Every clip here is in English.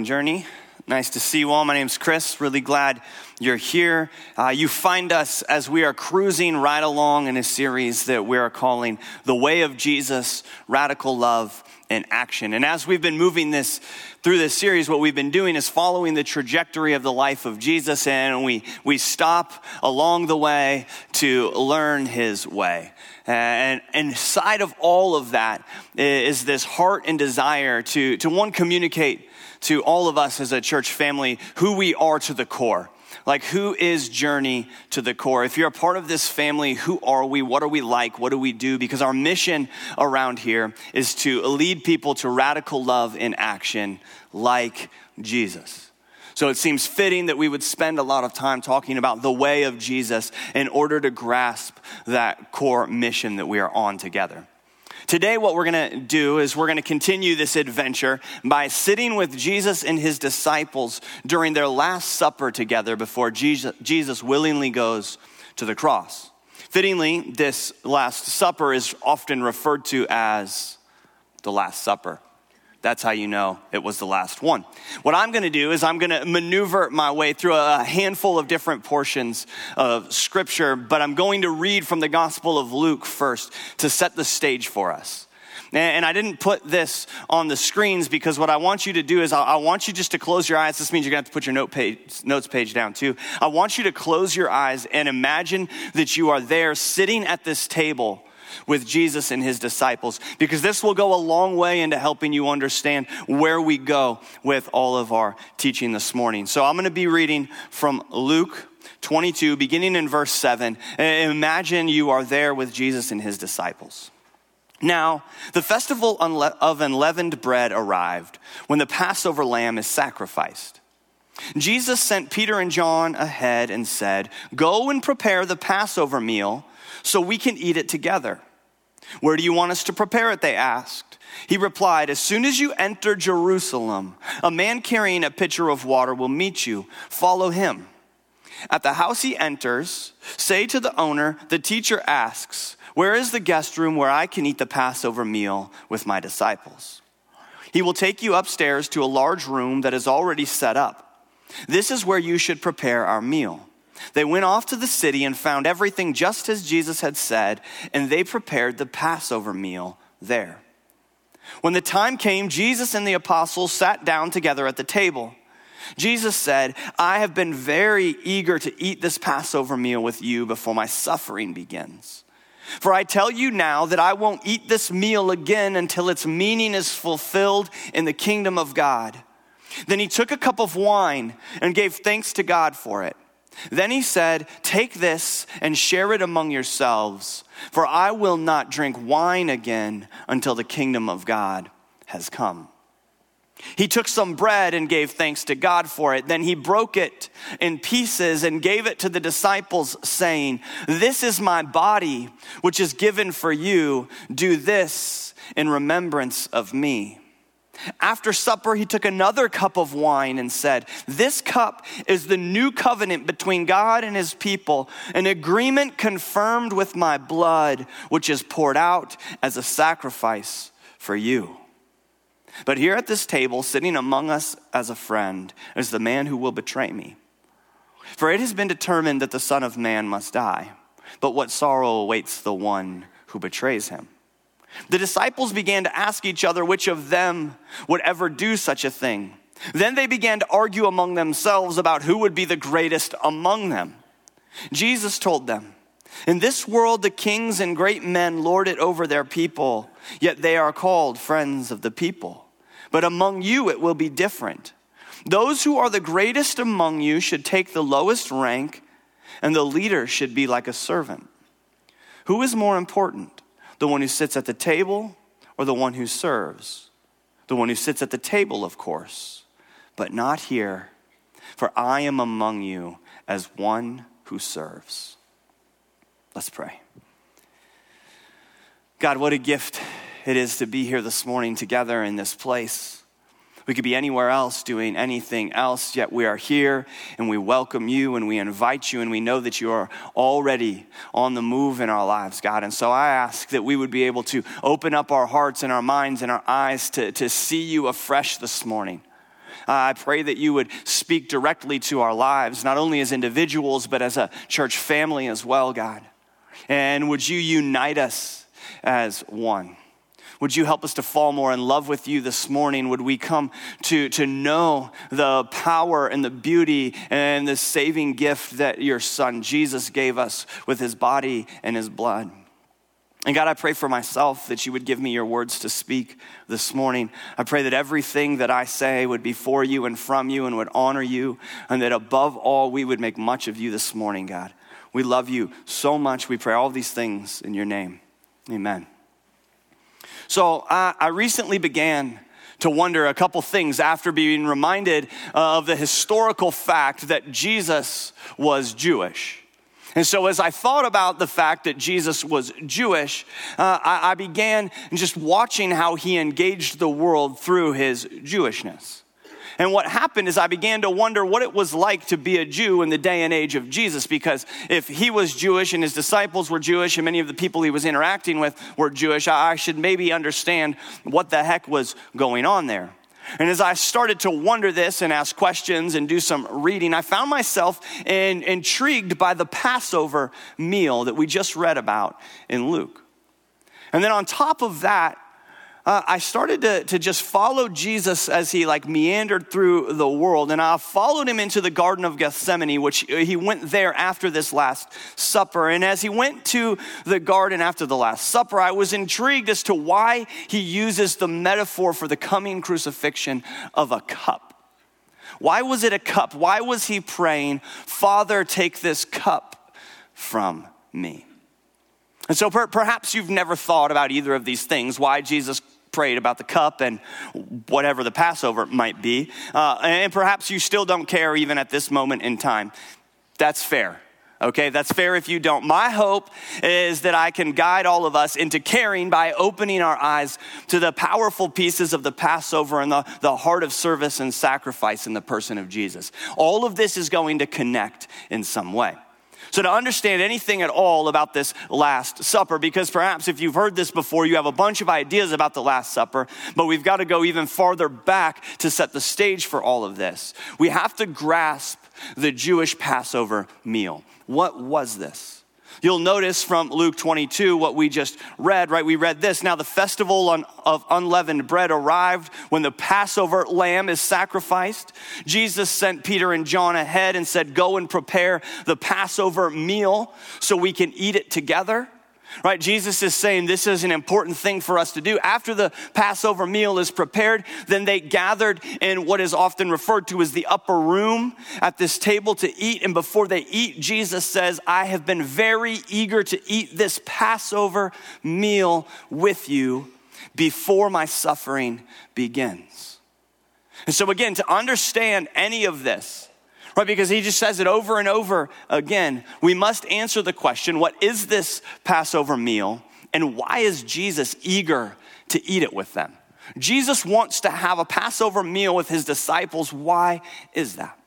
morning, Journey. Nice to see you all. My name's Chris. Really glad you're here. Uh, you find us as we are cruising right along in a series that we are calling The Way of Jesus Radical Love in Action. And as we've been moving this through this series, what we've been doing is following the trajectory of the life of Jesus, and we, we stop along the way to learn his way. And inside of all of that is this heart and desire to, to one, communicate to all of us as a church family who we are to the core. Like, who is Journey to the core? If you're a part of this family, who are we? What are we like? What do we do? Because our mission around here is to lead people to radical love in action like Jesus. So it seems fitting that we would spend a lot of time talking about the way of Jesus in order to grasp that core mission that we are on together. Today, what we're going to do is we're going to continue this adventure by sitting with Jesus and his disciples during their Last Supper together before Jesus, Jesus willingly goes to the cross. Fittingly, this Last Supper is often referred to as the Last Supper. That's how you know it was the last one. What I'm going to do is I'm going to maneuver my way through a handful of different portions of scripture, but I'm going to read from the Gospel of Luke first to set the stage for us. And I didn't put this on the screens because what I want you to do is I want you just to close your eyes. This means you're going to have to put your note page, notes page down too. I want you to close your eyes and imagine that you are there sitting at this table with Jesus and his disciples because this will go a long way into helping you understand where we go with all of our teaching this morning. So I'm going to be reading from Luke 22, beginning in verse 7. Imagine you are there with Jesus and his disciples. Now, the festival of unleavened bread arrived when the Passover lamb is sacrificed. Jesus sent Peter and John ahead and said, Go and prepare the Passover meal so we can eat it together. Where do you want us to prepare it? They asked. He replied, As soon as you enter Jerusalem, a man carrying a pitcher of water will meet you. Follow him. At the house he enters, say to the owner, The teacher asks, Where is the guest room where I can eat the Passover meal with my disciples? He will take you upstairs to a large room that is already set up. This is where you should prepare our meal. They went off to the city and found everything just as Jesus had said, and they prepared the Passover meal there. When the time came, Jesus and the apostles sat down together at the table. Jesus said, I have been very eager to eat this Passover meal with you before my suffering begins. For I tell you now that I won't eat this meal again until its meaning is fulfilled in the kingdom of God. Then he took a cup of wine and gave thanks to God for it. Then he said, Take this and share it among yourselves, for I will not drink wine again until the kingdom of God has come. He took some bread and gave thanks to God for it. Then he broke it in pieces and gave it to the disciples, saying, This is my body, which is given for you. Do this in remembrance of me. After supper, he took another cup of wine and said, This cup is the new covenant between God and his people, an agreement confirmed with my blood, which is poured out as a sacrifice for you. But here at this table, sitting among us as a friend, is the man who will betray me. For it has been determined that the Son of Man must die, but what sorrow awaits the one who betrays him. The disciples began to ask each other which of them would ever do such a thing. Then they began to argue among themselves about who would be the greatest among them. Jesus told them, In this world, the kings and great men lord it over their people, yet they are called friends of the people. But among you, it will be different. Those who are the greatest among you should take the lowest rank, and the leader should be like a servant. Who is more important? The one who sits at the table or the one who serves? The one who sits at the table, of course, but not here, for I am among you as one who serves. Let's pray. God, what a gift it is to be here this morning together in this place. We could be anywhere else doing anything else, yet we are here and we welcome you and we invite you and we know that you are already on the move in our lives, God. And so I ask that we would be able to open up our hearts and our minds and our eyes to, to see you afresh this morning Uh, I pray that you would speak directly to our lives, not only as individuals, but as a church family as well, God. And would you unite us as one? Would you help us to fall more in love with you this morning? Would we come to, to know the power and the beauty and the saving gift that your son Jesus gave us with his body and his blood? And God, I pray for myself that you would give me your words to speak this morning. I pray that everything that I say would be for you and from you and would honor you, and that above all, we would make much of you this morning, God. We love you so much. We pray all these things in your name. Amen. So uh, I recently began to wonder a couple things after being reminded of the historical fact that Jesus was Jewish. And so, as I thought about the fact that Jesus was Jewish, uh, I, I began just watching how he engaged the world through his Jewishness. And what happened is I began to wonder what it was like to be a Jew in the day and age of Jesus, because if he was Jewish and his disciples were Jewish and many of the people he was interacting with were Jewish, I should maybe understand what the heck was going on there. And as I started to wonder this and ask questions and do some reading, I found myself in, intrigued by the Passover meal that we just read about in Luke. And then on top of that, uh, I started to, to just follow Jesus as he like meandered through the world. And I followed him into the Garden of Gethsemane, which he went there after this Last Supper. And as he went to the garden after the Last Supper, I was intrigued as to why he uses the metaphor for the coming crucifixion of a cup. Why was it a cup? Why was he praying, Father, take this cup from me? And so per- perhaps you've never thought about either of these things, why Jesus prayed about the cup and whatever the Passover might be. Uh, and perhaps you still don't care even at this moment in time. That's fair. Okay, that's fair if you don't. My hope is that I can guide all of us into caring by opening our eyes to the powerful pieces of the Passover and the, the heart of service and sacrifice in the person of Jesus. All of this is going to connect in some way. So, to understand anything at all about this Last Supper, because perhaps if you've heard this before, you have a bunch of ideas about the Last Supper, but we've got to go even farther back to set the stage for all of this. We have to grasp the Jewish Passover meal. What was this? You'll notice from Luke 22 what we just read, right? We read this. Now the festival of unleavened bread arrived when the Passover lamb is sacrificed. Jesus sent Peter and John ahead and said, Go and prepare the Passover meal so we can eat it together. Right? Jesus is saying this is an important thing for us to do. After the Passover meal is prepared, then they gathered in what is often referred to as the upper room at this table to eat. And before they eat, Jesus says, I have been very eager to eat this Passover meal with you before my suffering begins. And so, again, to understand any of this, right? Because he just says it over and over again. We must answer the question what is this Passover meal, and why is Jesus eager to eat it with them? Jesus wants to have a Passover meal with his disciples. Why is that?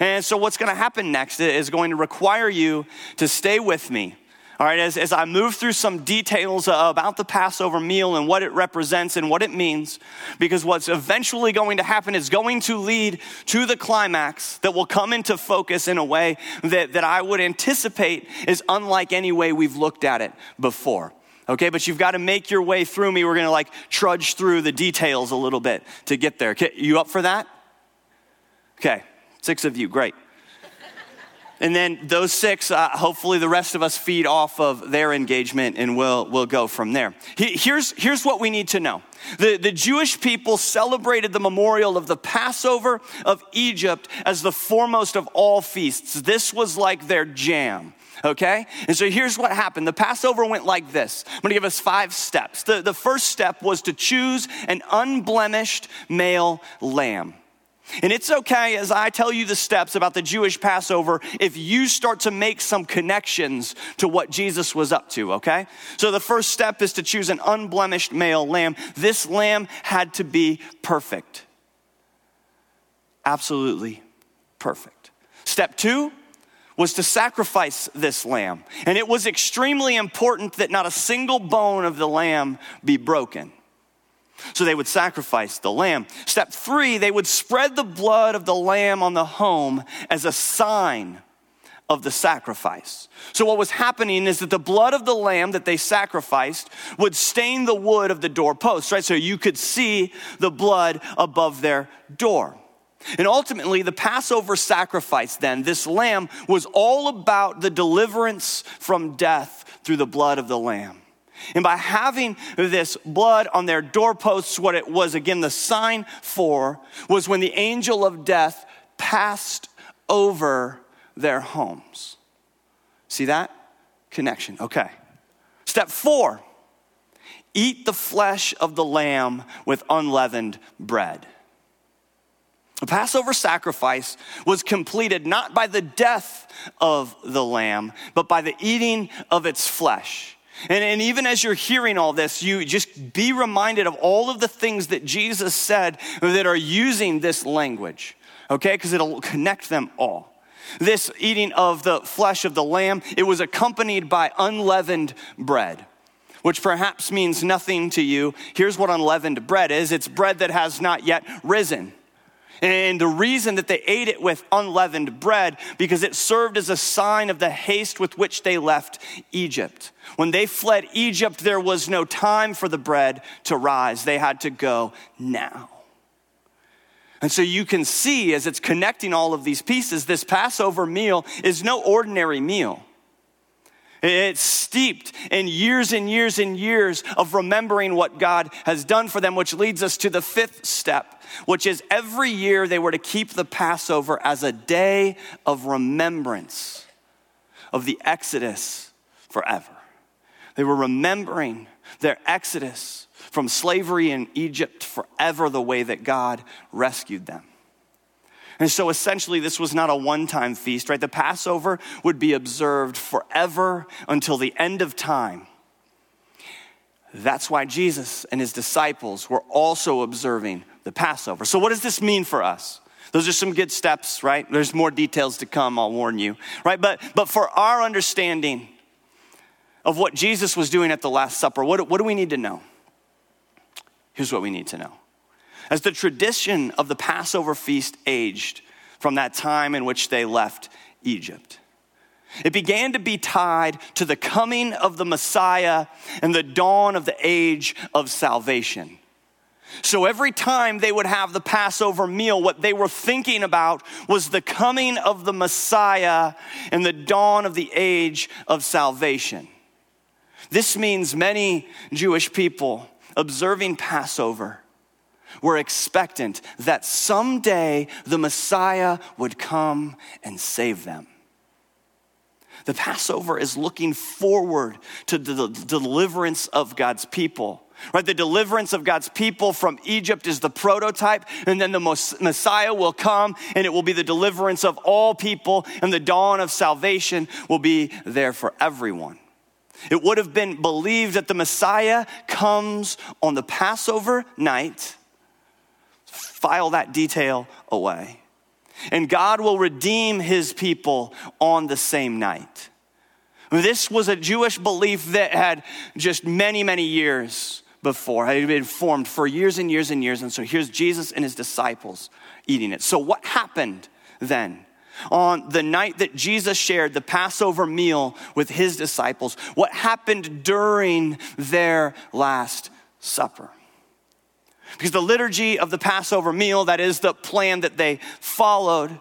And so, what's going to happen next is going to require you to stay with me all right, as, as I move through some details about the Passover meal and what it represents and what it means, because what's eventually going to happen is going to lead to the climax that will come into focus in a way that, that I would anticipate is unlike any way we've looked at it before. Okay, but you've got to make your way through me. We're going to like trudge through the details a little bit to get there. You up for that? Okay, six of you, great. And then those six, uh, hopefully the rest of us feed off of their engagement and we'll, we'll go from there. Here's, here's what we need to know. The, the Jewish people celebrated the memorial of the Passover of Egypt as the foremost of all feasts. This was like their jam. Okay? And so here's what happened. The Passover went like this. I'm gonna give us five steps. The, the first step was to choose an unblemished male lamb. And it's okay as I tell you the steps about the Jewish Passover if you start to make some connections to what Jesus was up to, okay? So the first step is to choose an unblemished male lamb. This lamb had to be perfect. Absolutely perfect. Step two was to sacrifice this lamb. And it was extremely important that not a single bone of the lamb be broken. So they would sacrifice the lamb. Step three, they would spread the blood of the lamb on the home as a sign of the sacrifice. So, what was happening is that the blood of the lamb that they sacrificed would stain the wood of the doorpost, right? So you could see the blood above their door. And ultimately, the Passover sacrifice, then, this lamb was all about the deliverance from death through the blood of the lamb. And by having this blood on their doorposts, what it was again the sign for was when the angel of death passed over their homes. See that? Connection. Okay. Step four eat the flesh of the lamb with unleavened bread. The Passover sacrifice was completed not by the death of the lamb, but by the eating of its flesh. And, and, even as you're hearing all this, you just be reminded of all of the things that Jesus said that are using this language, okay? Because it'll connect them all. This eating of the flesh of the lamb, it was accompanied by unleavened bread, which perhaps means nothing to you. Here's what unleavened bread is it's bread that has not yet risen. And the reason that they ate it with unleavened bread, because it served as a sign of the haste with which they left Egypt. When they fled Egypt, there was no time for the bread to rise. They had to go now. And so you can see as it's connecting all of these pieces, this Passover meal is no ordinary meal. It's steeped in years and years and years of remembering what God has done for them, which leads us to the fifth step, which is every year they were to keep the Passover as a day of remembrance of the Exodus forever. They were remembering their Exodus from slavery in Egypt forever the way that God rescued them. And so essentially, this was not a one time feast, right? The Passover would be observed forever until the end of time. That's why Jesus and his disciples were also observing the Passover. So, what does this mean for us? Those are some good steps, right? There's more details to come, I'll warn you, right? But, but for our understanding of what Jesus was doing at the Last Supper, what, what do we need to know? Here's what we need to know. As the tradition of the Passover feast aged from that time in which they left Egypt, it began to be tied to the coming of the Messiah and the dawn of the age of salvation. So every time they would have the Passover meal, what they were thinking about was the coming of the Messiah and the dawn of the age of salvation. This means many Jewish people observing Passover were expectant that someday the Messiah would come and save them. The Passover is looking forward to the deliverance of God's people. Right? The deliverance of God's people from Egypt is the prototype, and then the Messiah will come, and it will be the deliverance of all people, and the dawn of salvation will be there for everyone. It would have been believed that the Messiah comes on the Passover night. File that detail away. And God will redeem his people on the same night. This was a Jewish belief that had just many, many years before, had been formed for years and years and years. And so here's Jesus and his disciples eating it. So, what happened then? on the night that Jesus shared the Passover meal with his disciples, what happened during their Last Supper. Because the liturgy of the Passover meal, that is the plan that they followed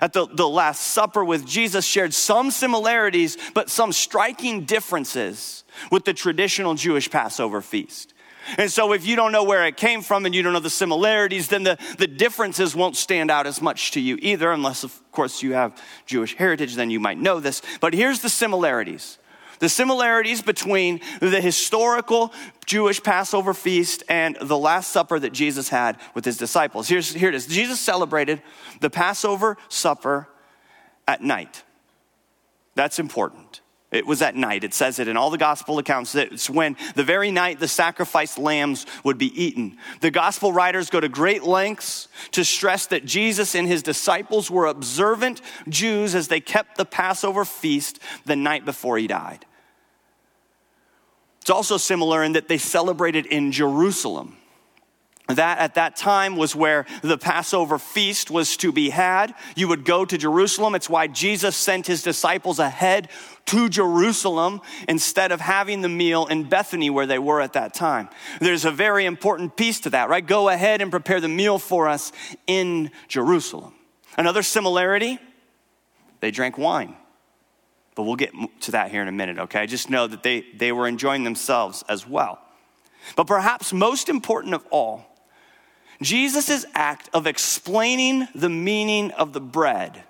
at the, the Last Supper with Jesus, shared some similarities, but some striking differences with the traditional Jewish Passover feast. And so, if you don't know where it came from and you don't know the similarities, then the, the differences won't stand out as much to you either, unless, of course, you have Jewish heritage, then you might know this. But here's the similarities the similarities between the historical Jewish Passover feast and the Last Supper that Jesus had with his disciples. Here's, here it is Jesus celebrated the Passover supper at night. That's important. It was at night. It says it in all the gospel accounts. It's when the very night the sacrificed lambs would be eaten. The gospel writers go to great lengths to stress that Jesus and his disciples were observant Jews as they kept the Passover feast the night before he died. It's also similar in that they celebrated in Jerusalem. that at that time was where the Passover feast was to be had. You would go to Jerusalem. It's why Jesus sent his disciples ahead to Jerusalem instead of having the meal in Bethany where they were at that time. There's a very important piece to that, right? Go ahead and prepare the meal for us in Jerusalem. Another similarity, they drank wine. But we'll get to that here in a minute, okay? Just know that they, they were enjoying themselves as well. But perhaps most important of all, Jesus' act of explaining the meaning of the bread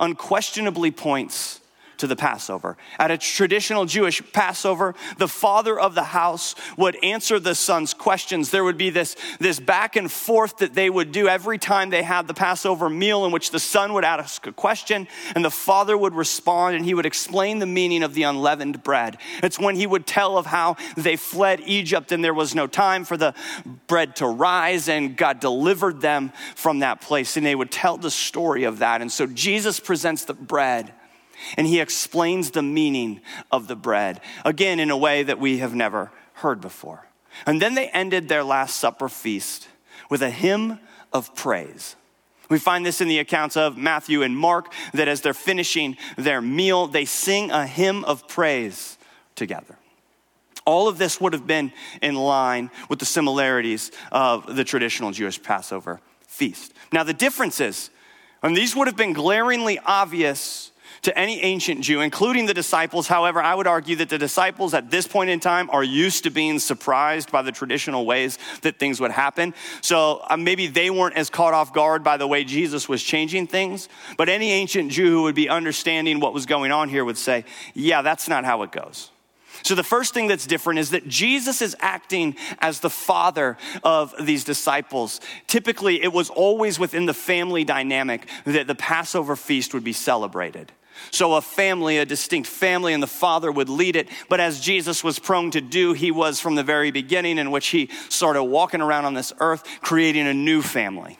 unquestionably points to the Passover. At a traditional Jewish Passover, the father of the house would answer the son's questions. There would be this, this back and forth that they would do every time they had the Passover meal, in which the son would ask a question and the father would respond and he would explain the meaning of the unleavened bread. It's when he would tell of how they fled Egypt and there was no time for the bread to rise and God delivered them from that place. And they would tell the story of that. And so Jesus presents the bread and he explains the meaning of the bread, again, in a way that we have never heard before. And then they ended their Last Supper feast with a hymn of praise. We find this in the accounts of Matthew and Mark that as they're finishing their meal, they sing a hymn of praise together. All of this would have been in line with the similarities of the traditional Jewish Passover feast. Now, the differences, and these would have been glaringly obvious to any ancient Jew, including the disciples. However, I would argue that the disciples at this point in time are used to being surprised by the traditional ways that things would happen. So uh, maybe they weren't as caught off guard by the way Jesus was changing things. But any ancient Jew who would be understanding what was going on here would say, yeah, that's not how it goes. So, the first thing that's different is that Jesus is acting as the father of these disciples. Typically, it was always within the family dynamic that the Passover feast would be celebrated. So, a family, a distinct family, and the father would lead it. But as Jesus was prone to do, he was from the very beginning, in which he started walking around on this earth, creating a new family.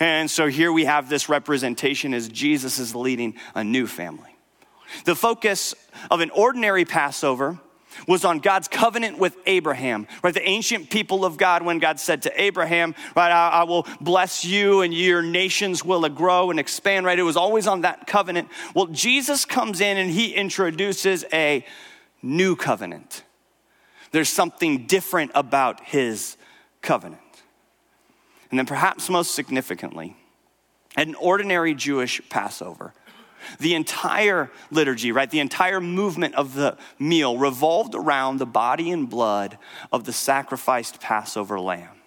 And so here we have this representation as Jesus is leading a new family. The focus of an ordinary Passover was on God's covenant with Abraham, right? The ancient people of God, when God said to Abraham, right, I, I, will bless you and your nations will grow and expand, right? It was always on that covenant. Well, Jesus comes in and he introduces a new covenant. There's something different about his covenant. And then, perhaps most significantly, at an ordinary Jewish Passover, the entire liturgy, right, the entire movement of the meal revolved around the body and blood of the sacrificed Passover lamb.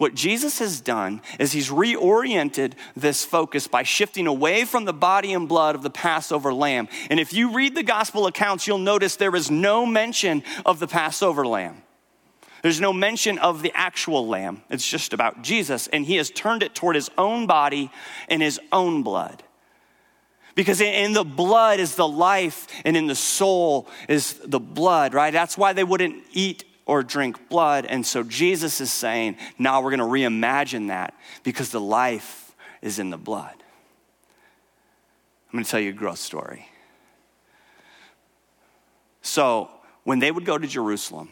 What Jesus has done is he's reoriented this focus by shifting away from the body and blood of the Passover lamb. And if you read the gospel accounts, you'll notice there is no mention of the Passover lamb. There's no mention of the actual lamb. It's just about Jesus, and he has turned it toward his own body and his own blood. Because in the blood is the life, and in the soul is the blood, right? That's why they wouldn't eat or drink blood. And so Jesus is saying, now we're going to reimagine that because the life is in the blood. I'm going to tell you a growth story. So, when they would go to Jerusalem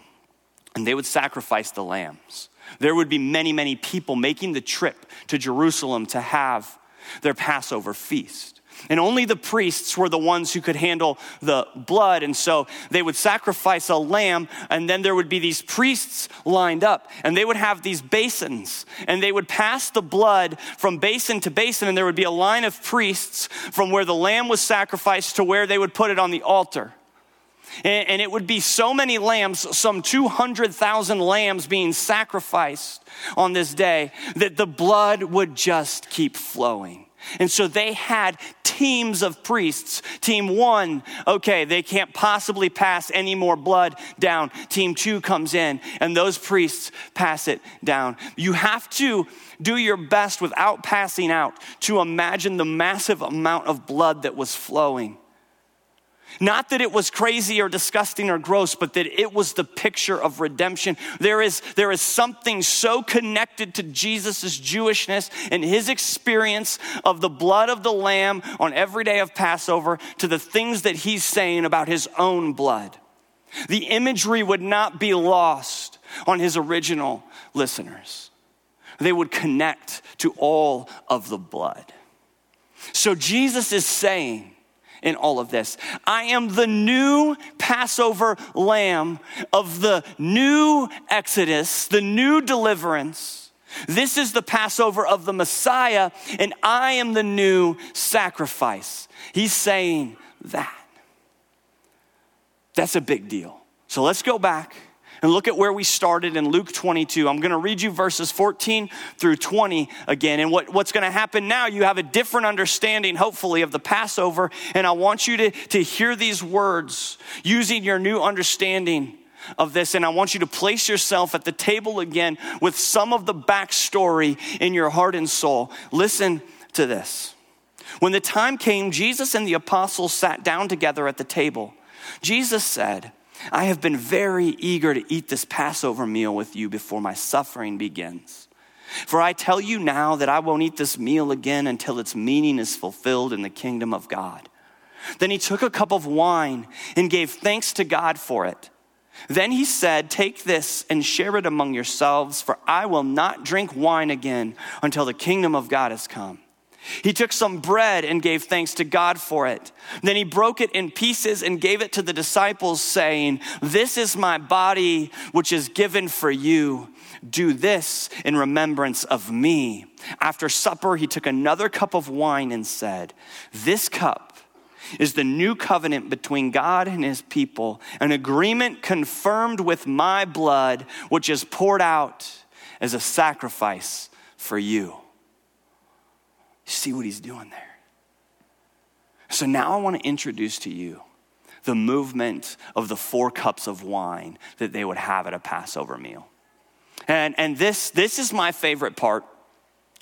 and they would sacrifice the lambs, there would be many, many people making the trip to Jerusalem to have their Passover feast. And only the priests were the ones who could handle the blood. And so they would sacrifice a lamb, and then there would be these priests lined up, and they would have these basins, and they would pass the blood from basin to basin, and there would be a line of priests from where the lamb was sacrificed to where they would put it on the altar. And, it would be so many lambs, some 200,000 lambs being sacrificed on this day, that the blood would just keep flowing. And so they had teams of priests. Team one, okay, they can't possibly pass any more blood down. Team two comes in, and those priests pass it down. You have to do your best without passing out to imagine the massive amount of blood that was flowing. Not that it was crazy or disgusting or gross, but that it was the picture of redemption. There is, there is something so connected to Jesus' Jewishness and his experience of the blood of the Lamb on every day of Passover to the things that he's saying about his own blood. The imagery would not be lost on his original listeners. They would connect to all of the blood. So Jesus is saying, in all of this. I am the new Passover lamb of the new Exodus, the new deliverance. This is the Passover of the Messiah, and I am the new sacrifice. He's saying that. That's a big deal. So let's go back and look at where we started in Luke 22. I'm going to read you verses 14 through 20 again. And what, what's going to happen now, you have a different understanding, hopefully, of the Passover. And I want you to, to hear these words using your new understanding of this. And I want you to place yourself at the table again with some of the backstory in your heart and soul. Listen to this. When the time came, Jesus and the apostles sat down together at the table. Jesus said, I have been very eager to eat this Passover meal with you before my suffering begins. For I tell you now that I won't eat this meal again until its meaning is fulfilled in the kingdom of God. Then he took a cup of wine and gave thanks to God for it. Then he said, Take this and share it among yourselves, for I will not drink wine again until the kingdom of God has come. He took some bread and gave thanks to God for it. Then he broke it in pieces and gave it to the disciples, saying, This is my body, which is given for you. Do this in remembrance of me. After supper, he took another cup of wine and said, This cup is the new covenant between God and his people, an agreement confirmed with my blood, which is poured out as a sacrifice for you. See what he's doing there. So now I want to introduce to you the movement of the four cups of wine that they would have at a Passover meal. And, and this, this is my favorite part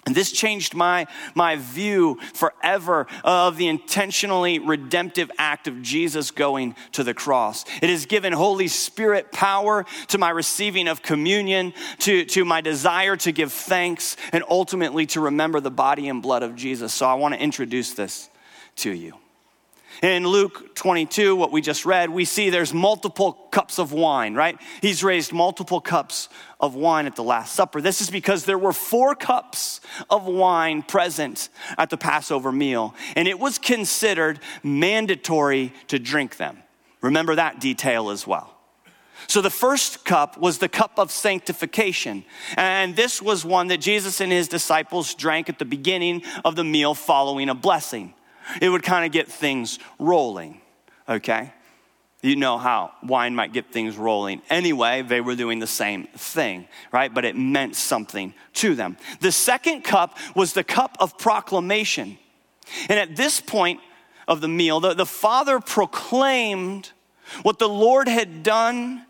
and this changed my, my view forever of the intentionally redemptive act of Jesus going to the cross. It has given Holy Spirit power to my receiving of communion, to, to my desire to give thanks, and ultimately to remember the body and blood of Jesus. So I want to introduce this to you. In Luke 22, what we just read, we see there's multiple cups of wine, right? He's raised multiple cups of wine at the Last Supper. This is because there were four cups of wine present at the Passover meal, and it was considered mandatory to drink them. Remember that detail as well. So the first cup was the cup of sanctification. And this was one that Jesus and his disciples drank at the beginning of the meal following a blessing. It would kind of get things rolling, okay? You know how wine might get things rolling. Anyway, they were doing the same thing, right? But it meant something to them. The second cup was the cup of proclamation. And at this point of the meal, the, the father proclaimed what the Lord had done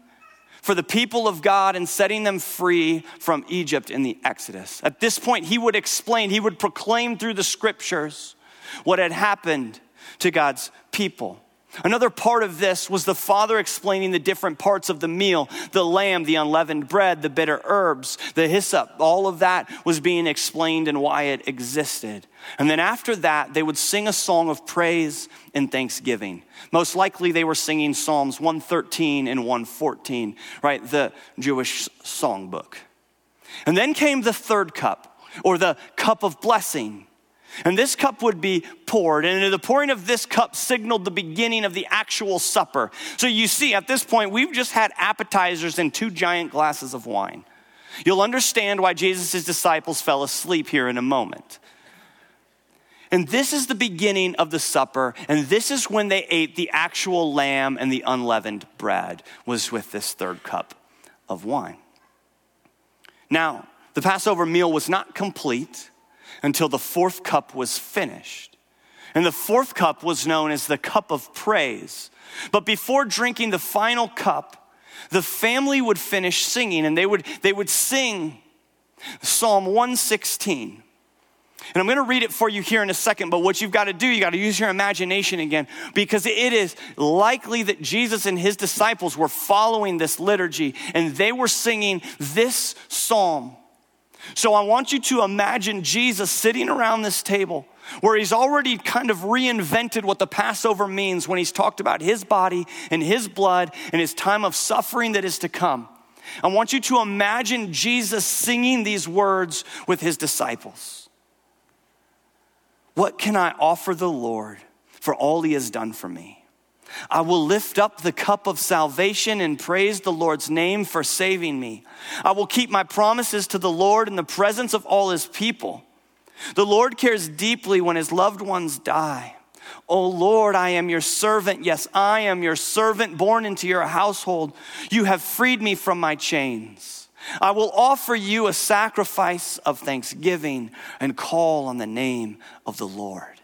for the people of God and setting them free from Egypt in the Exodus. At this point, he would explain, he would proclaim through the scriptures what had happened to God's people. Another part of this was the father explaining the different parts of the meal the lamb, the unleavened bread, the bitter herbs, the hyssop. All of that was being explained and why it existed. And then after that, they would sing a song of praise and thanksgiving. Most likely, they were singing Psalms 113 and 114, right? The Jewish songbook. And then came the third cup, or the cup of blessing. And this cup would be poured, and the pouring of this cup signaled the beginning of the actual supper. So you see, at this point, we've just had appetizers and two giant glasses of wine. You'll understand why Jesus' disciples fell asleep here in a moment. And this is the beginning of the supper, and this is when they ate the actual lamb and the unleavened bread, was with this third cup of wine. Now, the Passover meal was not complete until the fourth cup was finished. And the fourth cup was known as the cup of praise. But before drinking the final cup, the family would finish singing and they would, they would sing Psalm 116. And I'm going to read it for you here in a second, but what you've got to do, you got to use your imagination again because it is likely that Jesus and his disciples were following this liturgy and they were singing this psalm. So I want you to imagine Jesus sitting around this table where he's already kind of reinvented what the Passover means when he's talked about his body and his blood and his time of suffering that is to come. I want you to imagine Jesus singing these words with his disciples. What can I offer the Lord for all he has done for me? I will lift up the cup of salvation and praise the Lord's name for saving me. I will keep my promises to the Lord in the presence of all his people. The Lord cares deeply when his loved ones die. Oh Lord, I am your servant. Yes, I am your servant born into your household. You have freed me from my chains. I will offer you a sacrifice of thanksgiving and call on the name of the Lord.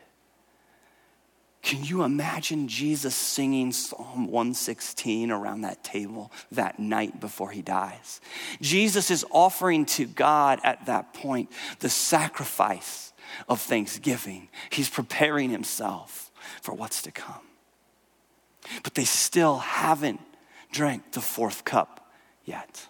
Can you imagine Jesus singing Psalm 116 around that table that night before he dies? Jesus is offering to God at that point the sacrifice of thanksgiving. He's preparing himself for what's to come. But they still haven't drank the fourth cup yet.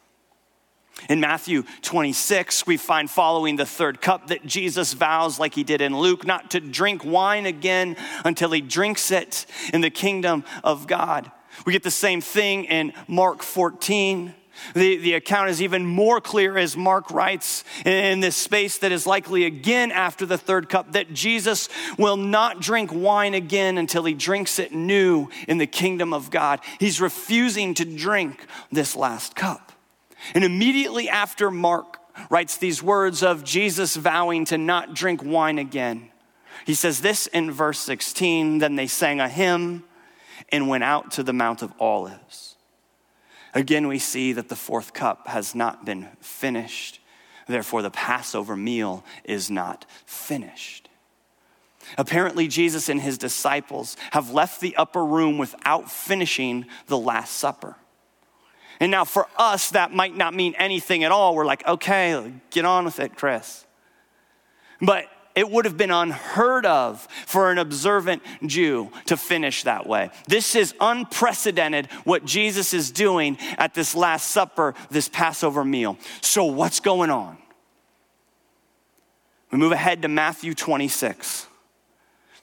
In Matthew 26, we find following the third cup that Jesus vows, like he did in Luke, not to drink wine again until he drinks it in the kingdom of God. We get the same thing in Mark 14. The, the account is even more clear as Mark writes in this space that is likely again after the third cup that Jesus will not drink wine again until he drinks it new in the kingdom of God. He's refusing to drink this last cup. And immediately after Mark writes these words of Jesus vowing to not drink wine again, he says this in verse 16 Then they sang a hymn and went out to the Mount of Olives. Again, we see that the fourth cup has not been finished. Therefore, the Passover meal is not finished. Apparently, Jesus and his disciples have left the upper room without finishing the Last Supper. And now for us, that might not mean anything at all. We're like, okay, get on with it, Chris. But it would have been unheard of for an observant Jew to finish that way. This is unprecedented what Jesus is doing at this Last Supper, this Passover meal. So, what's going on? We move ahead to Matthew 26.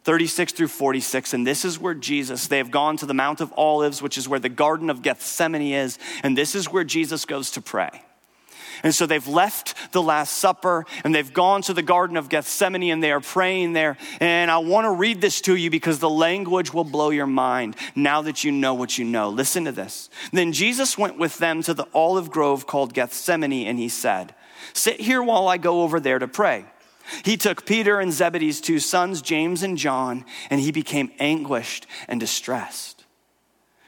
36 through 46. And this is where Jesus, they have gone to the Mount of Olives, which is where the Garden of Gethsemane is. And this is where Jesus goes to pray. And so they've left the Last Supper and they've gone to the Garden of Gethsemane and they are praying there. And I want to read this to you because the language will blow your mind now that you know what you know. Listen to this. Then Jesus went with them to the olive grove called Gethsemane and he said, Sit here while I go over there to pray. He took Peter and Zebedee's two sons, James and John, and he became anguished and distressed.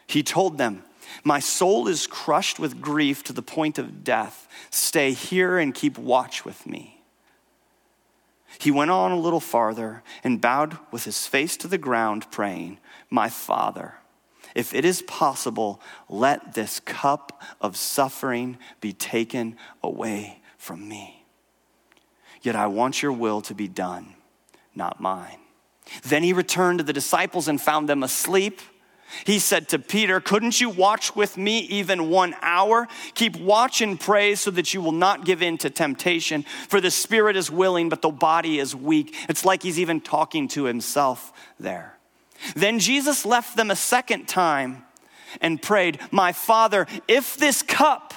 He told them, My soul is crushed with grief to the point of death. Stay here and keep watch with me. He went on a little farther and bowed with his face to the ground, praying, My Father, if it is possible, let this cup of suffering be taken away from me. Yet I want your will to be done, not mine. Then he returned to the disciples and found them asleep. He said to Peter, Couldn't you watch with me even one hour? Keep watch and pray so that you will not give in to temptation. For the spirit is willing, but the body is weak. It's like he's even talking to himself there. Then Jesus left them a second time and prayed, My Father, if this cup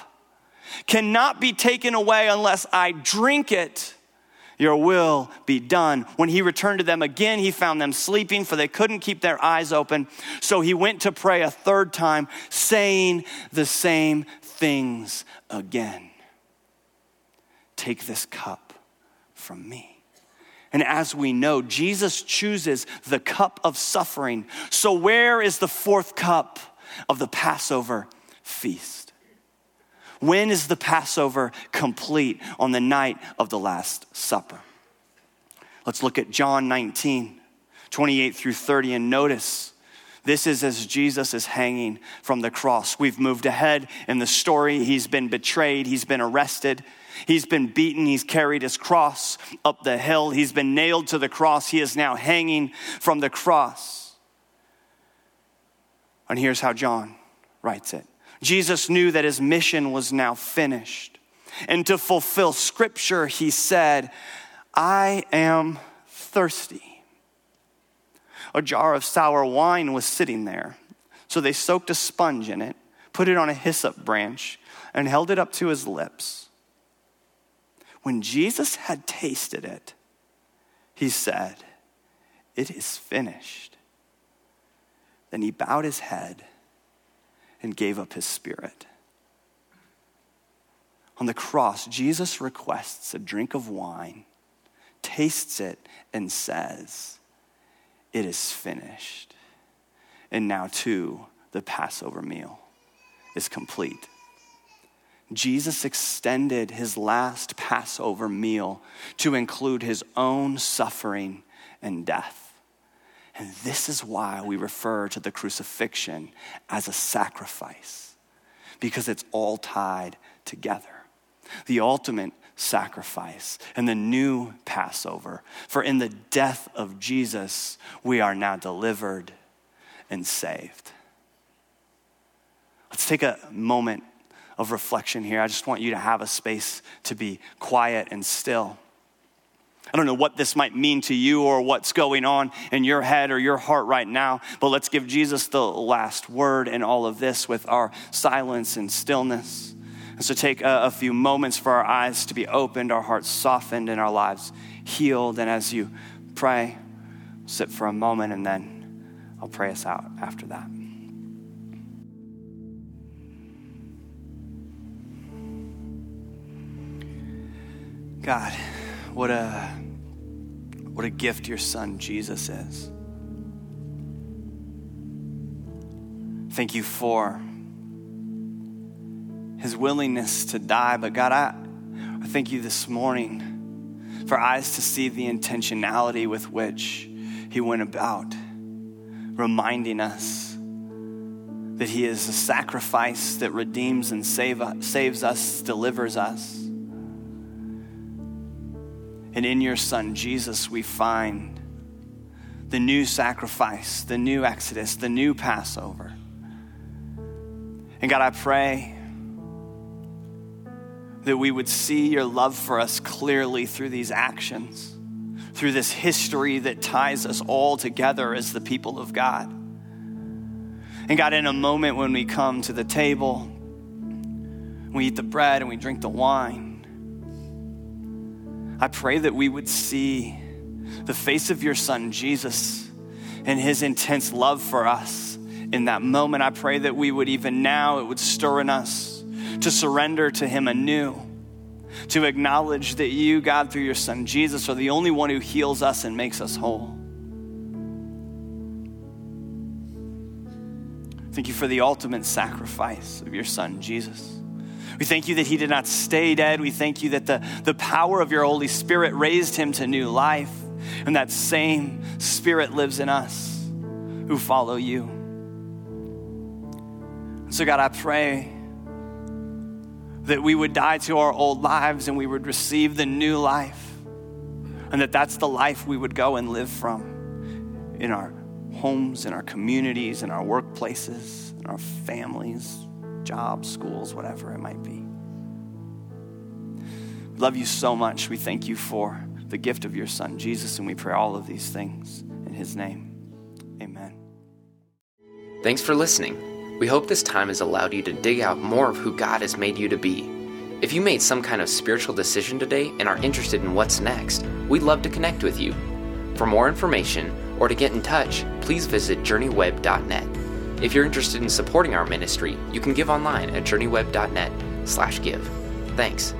cannot be taken away unless I drink it, your will be done. When he returned to them again, he found them sleeping, for they couldn't keep their eyes open. So he went to pray a third time, saying the same things again Take this cup from me. And as we know, Jesus chooses the cup of suffering. So, where is the fourth cup of the Passover feast? When is the Passover complete? On the night of the Last Supper. Let's look at John 19, 28 through 30, and notice this is as Jesus is hanging from the cross. We've moved ahead in the story. He's been betrayed, he's been arrested, he's been beaten, he's carried his cross up the hill, he's been nailed to the cross, he is now hanging from the cross. And here's how John writes it Jesus knew that his mission was now finished. And to fulfill scripture, he said, I am thirsty. A jar of sour wine was sitting there. So they soaked a sponge in it, put it on a hyssop branch, and held it up to his lips. When Jesus had tasted it, he said, It is finished. Then he bowed his head and gave up his spirit. On the cross, Jesus requests a drink of wine, tastes it, and says, It is finished. And now, too, the Passover meal is complete. Jesus extended his last Passover meal to include his own suffering and death. And this is why we refer to the crucifixion as a sacrifice, because it's all tied together. The ultimate sacrifice and the new Passover. For in the death of Jesus, we are now delivered and saved. Let's take a moment of reflection here. I just want you to have a space to be quiet and still. I don't know what this might mean to you or what's going on in your head or your heart right now, but let's give Jesus the last word in all of this with our silence and stillness. And so take a, a few moments for our eyes to be opened, our hearts softened, and our lives healed. And as you pray, sit for a moment and then I'll pray us out after that. God, what a what a gift your son Jesus is. Thank you for his willingness to die, but God, I, I thank you this morning for eyes to see the intentionality with which he went about reminding us that he is a sacrifice that redeems and save, saves us, delivers us. And in your Son, Jesus, we find the new sacrifice, the new Exodus, the new Passover. And God, I pray that we would see your love for us clearly through these actions, through this history that ties us all together as the people of God. And God, in a moment when we come to the table, we eat the bread and we drink the wine, I pray that we would see the face of your son, Jesus, and his intense love for us in that moment. I pray that we would, even now, it would stir in us to surrender to him anew, to acknowledge that you, God, through your son, Jesus, are the only one who heals us and makes us whole. Thank you for the ultimate sacrifice of your son, Jesus. We thank you that he did not stay dead. We thank you that the, the power of your Holy Spirit raised him to new life. And that same Spirit lives in us who follow you. So, God, I pray that we would die to our old lives and we would receive the new life. And that that's the life we would go and live from in our homes, in our communities, in our workplaces, in our families jobs, schools, whatever it might be. We love you so much. We thank you for the gift of your son, Jesus, and we pray all of these things in his name. Amen. Thanks for listening. We hope this time has allowed you to dig out more of who God has made you to be. If you made some kind of spiritual decision today and are interested in what's next, we'd love to connect with you. For more information or to get in touch, please visit journeyweb.net. If you're interested in supporting our ministry, you can give online at journeyweb.net slash give. Thanks.